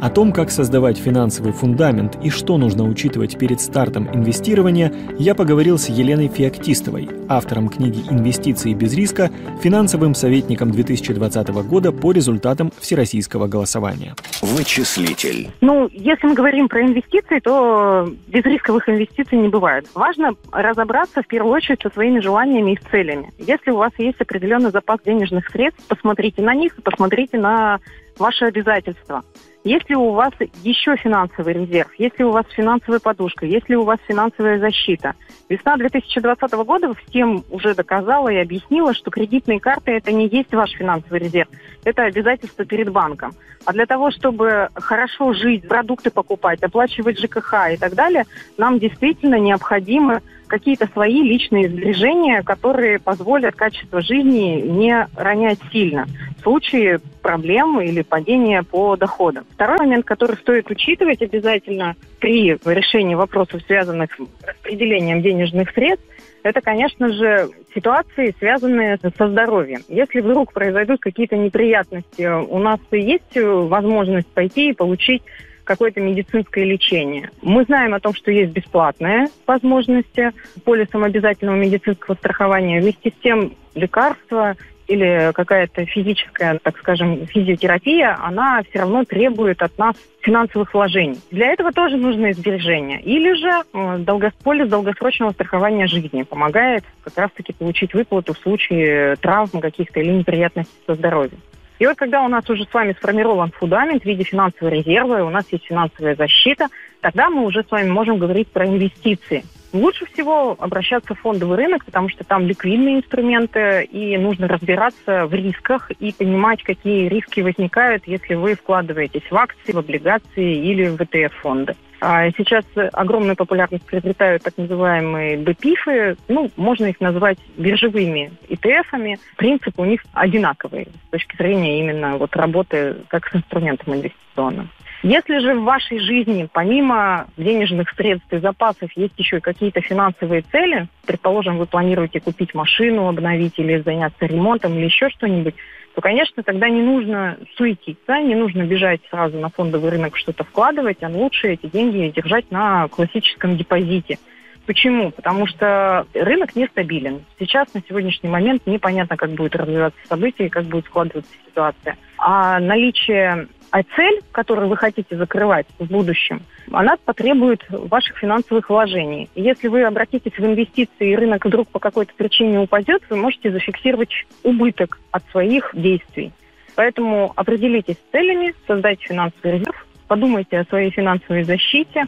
О том, как создавать финансовый фундамент и что нужно учитывать перед стартом инвестирования, я поговорил с Еленой Феоктистовой, автором книги «Инвестиции без риска», финансовым советником 2020 года по результатам всероссийского голосования. Вычислитель. Ну, если мы говорим про инвестиции, то без рисковых инвестиций не бывает. Важно разобраться в первую очередь со своими желаниями и целями. Если у вас есть определенный запас денежных средств, посмотрите на них, посмотрите на ваши обязательства. Если у вас еще финансовый резерв, если у вас финансовая подушка, если у вас финансовая защита. Весна 2020 года всем уже доказала и объяснила, что кредитные карты – это не есть ваш финансовый резерв. Это обязательство перед банком. А для того, чтобы хорошо жить, продукты покупать, оплачивать ЖКХ и так далее, нам действительно необходимы какие-то свои личные сбережения, которые позволят качество жизни не ронять сильно в случае проблем или падения по доходам. Второй момент, который стоит учитывать обязательно при решении вопросов, связанных с распределением денежных средств, это, конечно же, ситуации, связанные со здоровьем. Если вдруг произойдут какие-то неприятности, у нас есть возможность пойти и получить какое-то медицинское лечение. Мы знаем о том, что есть бесплатные возможности полисом обязательного медицинского страхования. Вместе с тем лекарства или какая-то физическая, так скажем, физиотерапия, она все равно требует от нас финансовых вложений. Для этого тоже нужны сбережения. Или же э, полис долгосрочного страхования жизни помогает как раз-таки получить выплату в случае травм каких-то или неприятностей со здоровьем. И вот когда у нас уже с вами сформирован фундамент в виде финансовой резервы, у нас есть финансовая защита, тогда мы уже с вами можем говорить про инвестиции. Лучше всего обращаться в фондовый рынок, потому что там ликвидные инструменты, и нужно разбираться в рисках и понимать, какие риски возникают, если вы вкладываетесь в акции, в облигации или в ETF-фонды. А сейчас огромную популярность приобретают так называемые БПИФы. Ну, можно их назвать биржевыми ETF-ами. Принцип у них одинаковый с точки зрения именно вот работы как с инструментом инвестиционным. Если же в вашей жизни помимо денежных средств и запасов есть еще какие-то финансовые цели, предположим, вы планируете купить машину, обновить или заняться ремонтом или еще что-нибудь, то, конечно, тогда не нужно суетиться, не нужно бежать сразу на фондовый рынок что-то вкладывать, а лучше эти деньги держать на классическом депозите. Почему? Потому что рынок нестабилен. Сейчас, на сегодняшний момент, непонятно, как будет развиваться событие и как будет складываться ситуация. А наличие а цель, которую вы хотите закрывать в будущем, она потребует ваших финансовых вложений. Если вы обратитесь в инвестиции, и рынок вдруг по какой-то причине упадет, вы можете зафиксировать убыток от своих действий. Поэтому определитесь с целями, создайте финансовый резерв, подумайте о своей финансовой защите,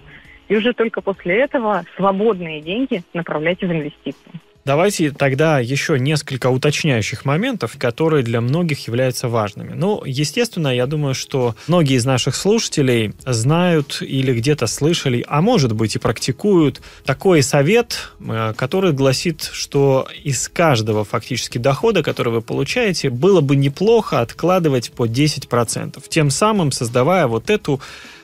и уже только после этого свободные деньги направляйте в инвестиции. Давайте тогда еще несколько уточняющих моментов, которые для многих являются важными. Ну, естественно, я думаю, что многие из наших слушателей знают или где-то слышали, а может быть и практикуют такой совет, э, который гласит, что из каждого фактически дохода, который вы получаете, было бы неплохо откладывать по 10%, тем самым создавая вот эту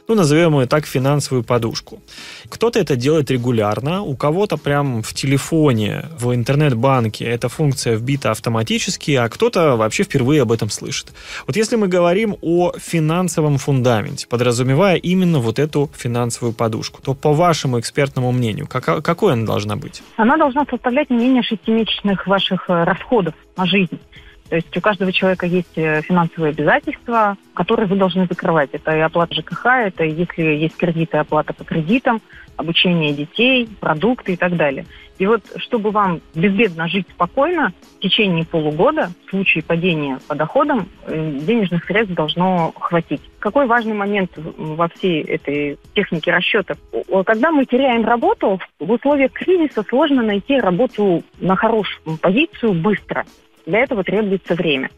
ну, назовем ее так, финансовую подушку. Кто-то это делает регулярно, у кого-то прям в телефоне, в интернет-банке эта функция вбита автоматически, а кто-то вообще впервые об этом слышит. Вот если мы говорим о финансовом фундаменте, подразумевая именно вот эту финансовую подушку, то по вашему экспертному мнению, как, какой она должна быть? Она должна составлять не менее шестимесячных ваших э, расходов на жизнь. То есть у каждого человека есть э, финансовые обязательства, которые вы должны закрывать. Это и оплата ЖКХ, это если есть кредиты, оплата по кредитам, обучение детей, продукты и так далее. И вот чтобы вам безбедно жить спокойно, в течение полугода, в случае падения по доходам, э, денежных средств должно хватить. Какой важный момент во всей этой технике расчетов? Когда мы теряем работу, в условиях кризиса сложно найти работу на хорошую позицию быстро. Для этого требуется время.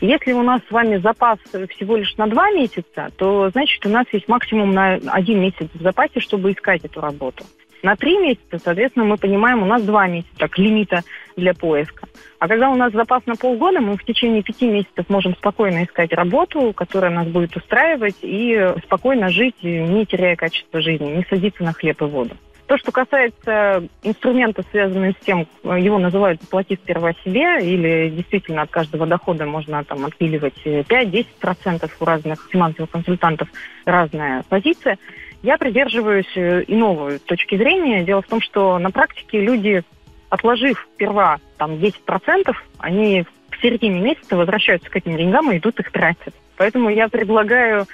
Если у нас с вами запас всего лишь на два месяца, то значит у нас есть максимум на один месяц в запасе, чтобы искать эту работу. На три месяца, соответственно, мы понимаем, у нас два месяца как лимита для поиска. А когда у нас запас на полгода, мы в течение пяти месяцев можем спокойно искать работу, которая нас будет устраивать, и спокойно жить, не теряя качество жизни, не садиться на хлеб и воду. То, что касается инструмента, связанного с тем, его называют «плати сперва себе», или действительно от каждого дохода можно там отпиливать 5-10% у разных финансовых консультантов, разная позиция, я придерживаюсь иного точки зрения. Дело в том, что на практике люди, отложив сперва там 10%, они в середине месяца возвращаются к этим деньгам и идут их тратить. Поэтому я предлагаю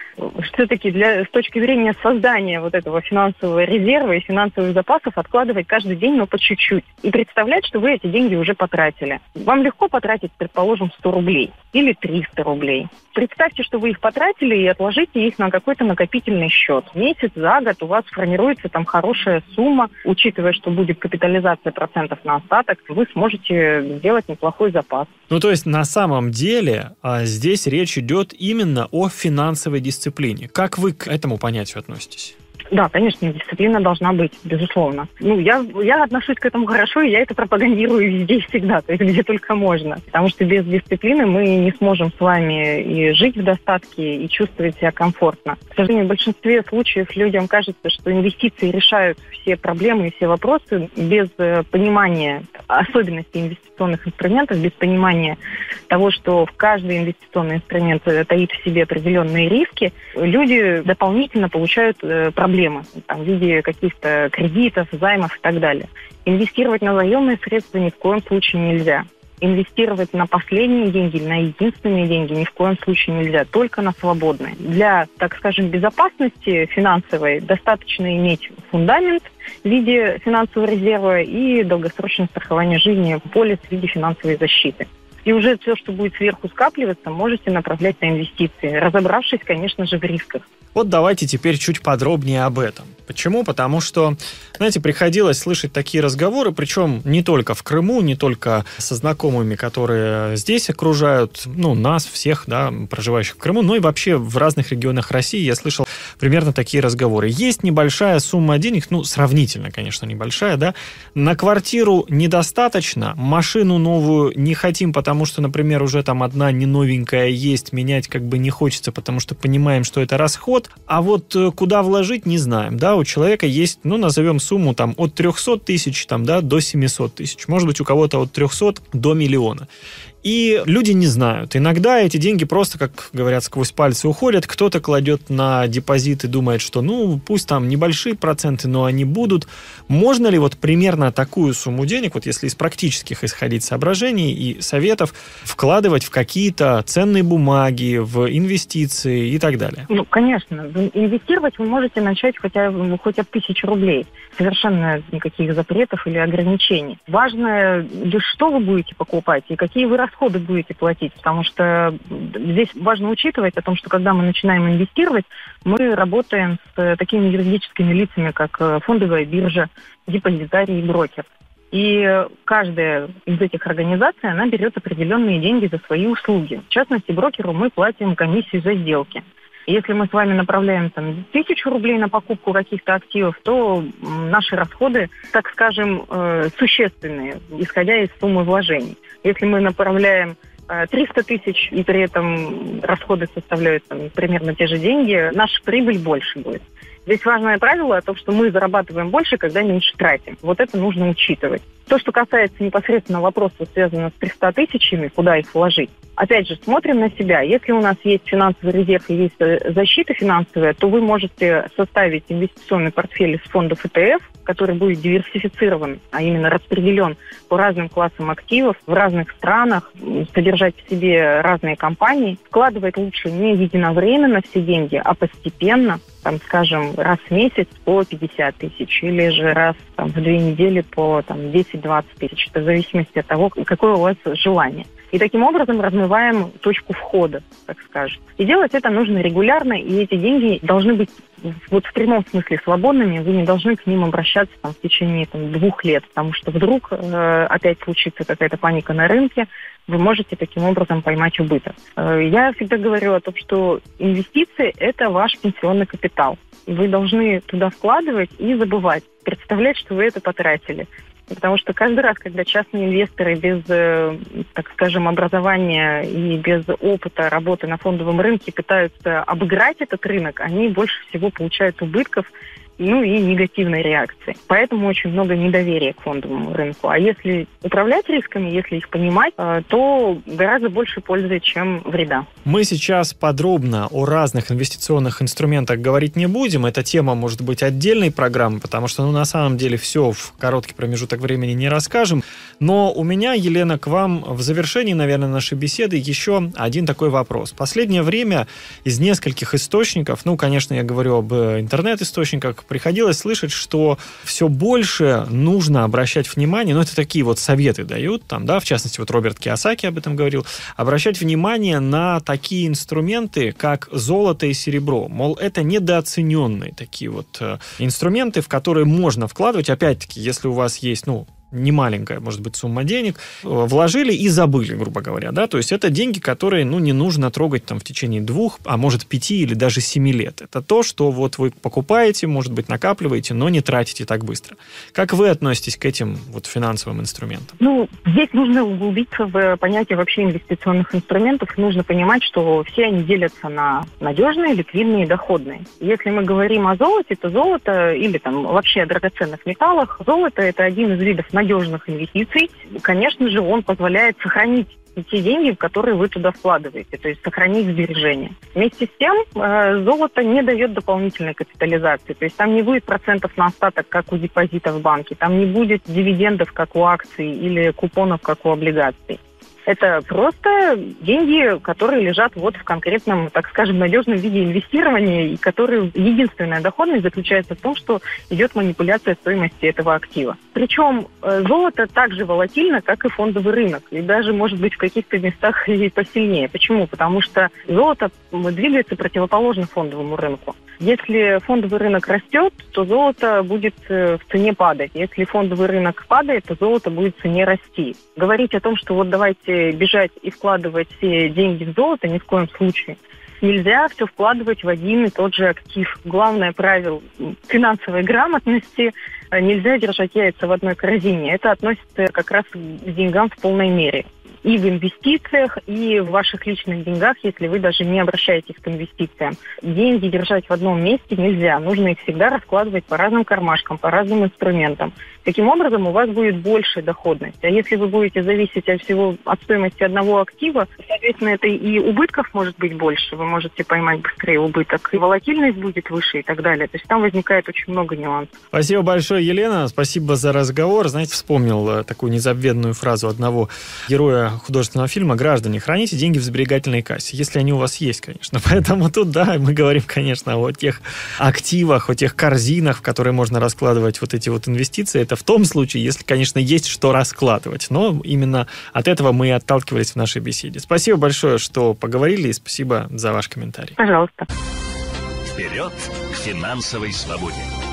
все-таки для, с точки зрения создания вот этого финансового резерва и финансовых запасов откладывать каждый день, но по чуть-чуть. И представлять, что вы эти деньги уже потратили. Вам легко потратить, предположим, 100 рублей или 300 рублей. Представьте, что вы их потратили и отложите их на какой-то накопительный счет. Месяц за год у вас формируется там хорошая сумма. Учитывая, что будет капитализация процентов на остаток, вы сможете сделать неплохой запас. Ну, то есть на самом деле а, здесь речь идет именно о финансовой дисциплине. Как вы к этому понятию относитесь? Да, конечно, дисциплина должна быть, безусловно. Ну, я, я отношусь к этому хорошо, и я это пропагандирую везде всегда, то есть где только можно. Потому что без дисциплины мы не сможем с вами и жить в достатке, и чувствовать себя комфортно. К сожалению, в большинстве случаев людям кажется, что инвестиции решают все проблемы и все вопросы без э, понимания особенностей инвестиционных инструментов, без понимания того, что в каждый инвестиционный инструмент э, таит в себе определенные риски, люди дополнительно получают э, проблемы проблемы там, в виде каких-то кредитов, займов и так далее. Инвестировать на заемные средства ни в коем случае нельзя. Инвестировать на последние деньги, на единственные деньги ни в коем случае нельзя, только на свободные. Для, так скажем, безопасности финансовой достаточно иметь фундамент в виде финансового резерва и долгосрочное страхование жизни, полис в виде финансовой защиты. И уже все, что будет сверху скапливаться, можете направлять на инвестиции, разобравшись, конечно же, в рисках. Вот давайте теперь чуть подробнее об этом. Почему? Потому что, знаете, приходилось слышать такие разговоры, причем не только в Крыму, не только со знакомыми, которые здесь окружают, ну, нас всех, да, проживающих в Крыму, но и вообще в разных регионах России я слышал примерно такие разговоры. Есть небольшая сумма денег, ну, сравнительно, конечно, небольшая, да, на квартиру недостаточно, машину новую не хотим, потому что, например, уже там одна не новенькая есть, менять как бы не хочется, потому что понимаем, что это расход, а вот э, куда вложить, не знаем. Да, у человека есть, ну, назовем сумму там от 300 тысяч там, да, до 700 тысяч. Может быть, у кого-то от 300 до миллиона. И люди не знают. Иногда эти деньги просто, как говорят, сквозь пальцы уходят. Кто-то кладет на депозит и думает, что ну пусть там небольшие проценты, но они будут. Можно ли вот примерно такую сумму денег, вот если из практических исходить соображений и советов, вкладывать в какие-то ценные бумаги, в инвестиции и так далее? Ну, конечно. Инвестировать вы можете начать хотя, хоть от тысячи рублей. Совершенно никаких запретов или ограничений. Важно, что вы будете покупать и какие вы расходы расходы будете платить, потому что здесь важно учитывать о том, что когда мы начинаем инвестировать, мы работаем с такими юридическими лицами, как э, фондовая биржа, депозитарий и брокер. И каждая из этих организаций, она берет определенные деньги за свои услуги. В частности, брокеру мы платим комиссию за сделки. Если мы с вами направляем там, тысячу рублей на покупку каких-то активов, то наши расходы, так скажем, э, существенные, исходя из суммы вложений. Если мы направляем 300 э, тысяч, и при этом расходы составляют там, примерно те же деньги, наша прибыль больше будет. Здесь важное правило о том, что мы зарабатываем больше, когда меньше тратим. Вот это нужно учитывать. То, что касается непосредственно вопроса, связанного с 300 тысячами, куда их вложить, опять же, смотрим на себя. Если у нас есть финансовый резерв и есть э, защита финансовая, то вы можете составить инвестиционный портфель из фондов ETF, который будет диверсифицирован, а именно распределен по разным классам активов в разных странах, содержать в себе разные компании. Вкладывать лучше не единовременно все деньги, а постепенно, там, скажем, раз в месяц по 50 тысяч или же раз там, в две недели по там, 10-20 тысяч. Это в зависимости от того, какое у вас желание. И таким образом размываем точку входа, так скажем. И делать это нужно регулярно, и эти деньги должны быть вот в прямом смысле свободными, вы не должны к ним обращаться там, в течение там, двух лет, потому что вдруг э, опять случится какая-то паника на рынке, вы можете таким образом поймать убыток. Э, я всегда говорю о том, что инвестиции – это ваш пенсионный капитал. Вы должны туда вкладывать и забывать, представлять, что вы это потратили. Потому что каждый раз, когда частные инвесторы без, э, так скажем, образования и без опыта работы на фондовом рынке пытаются обыграть этот рынок, они больше всего получают убытков ну и негативной реакции. Поэтому очень много недоверия к фондовому рынку. А если управлять рисками, если их понимать, э, то гораздо больше пользы, чем вреда. Мы сейчас подробно о разных инвестиционных инструментах говорить не будем. Эта тема может быть отдельной программой, потому что ну, на самом деле все в короткий промежуток времени не расскажем. Но у меня, Елена, к вам в завершении, наверное, нашей беседы еще один такой вопрос. Последнее время из нескольких источников, ну, конечно, я говорю об интернет-источниках, приходилось слышать, что все больше нужно обращать внимание, ну, это такие вот советы дают, там, да, в частности, вот Роберт Киосаки об этом говорил, обращать внимание на такие инструменты, как золото и серебро. Мол, это недооцененные такие вот э, инструменты, в которые можно вкладывать, опять-таки, если у вас есть, ну, немаленькая, может быть, сумма денег, э, вложили и забыли, грубо говоря, да, то есть это деньги, которые, ну, не нужно трогать там в течение двух, а может пяти или даже семи лет. Это то, что вот вы покупаете, может быть, накапливаете, но не тратите так быстро. Как вы относитесь к этим вот финансовым инструментам? Ну, здесь нужно углубиться в понятие вообще инвестиционных инструментов. Нужно понимать, что все они делятся на надежные, ликвидные и доходные. Если мы говорим о золоте, то золото или там вообще о драгоценных металлах, золото это один из видов надежных инвестиций, конечно же, он позволяет сохранить те деньги, которые вы туда вкладываете, то есть сохранить сбережения. Вместе с тем, э, золото не дает дополнительной капитализации, то есть там не будет процентов на остаток, как у депозита в банке, там не будет дивидендов, как у акций, или купонов, как у облигаций. Это просто деньги, которые лежат вот в конкретном, так скажем, надежном виде инвестирования, и которые единственная доходность заключается в том, что идет манипуляция стоимости этого актива. Причем э, золото также волатильно, как и фондовый рынок, и даже, может быть, в каких-то местах и посильнее. Почему? Потому что золото двигается противоположно фондовому рынку. Если фондовый рынок растет, то золото будет э, в цене падать. Если фондовый рынок падает, то золото будет в цене расти. Говорить о том, что вот давайте бежать и вкладывать все деньги в золото, ни в коем случае. Нельзя все вкладывать в один и тот же актив. Главное правило финансовой грамотности э, – нельзя держать яйца в одной корзине. Это относится как раз к деньгам в полной мере и в инвестициях, и в ваших личных деньгах, если вы даже не обращаетесь к инвестициям. Деньги держать в одном месте нельзя. Нужно их всегда раскладывать по разным кармашкам, по разным инструментам. Таким образом, у вас будет больше доходность. А если вы будете зависеть от всего от стоимости одного актива, соответственно, это и убытков может быть больше. Вы можете поймать быстрее убыток, и волатильность будет выше и так далее. То есть там возникает очень много нюансов. Спасибо большое, Елена. Спасибо за разговор. Знаете, вспомнил э, такую незабвенную фразу одного героя художественного фильма «Граждане, храните деньги в сберегательной кассе», если они у вас есть, конечно. Поэтому тут, да, мы говорим, конечно, о тех активах, о тех корзинах, в которые можно раскладывать вот эти вот инвестиции. Это в том случае, если, конечно, есть что раскладывать. Но именно от этого мы и отталкивались в нашей беседе. Спасибо большое, что поговорили, и спасибо за ваш комментарий. Пожалуйста. Вперед к финансовой свободе!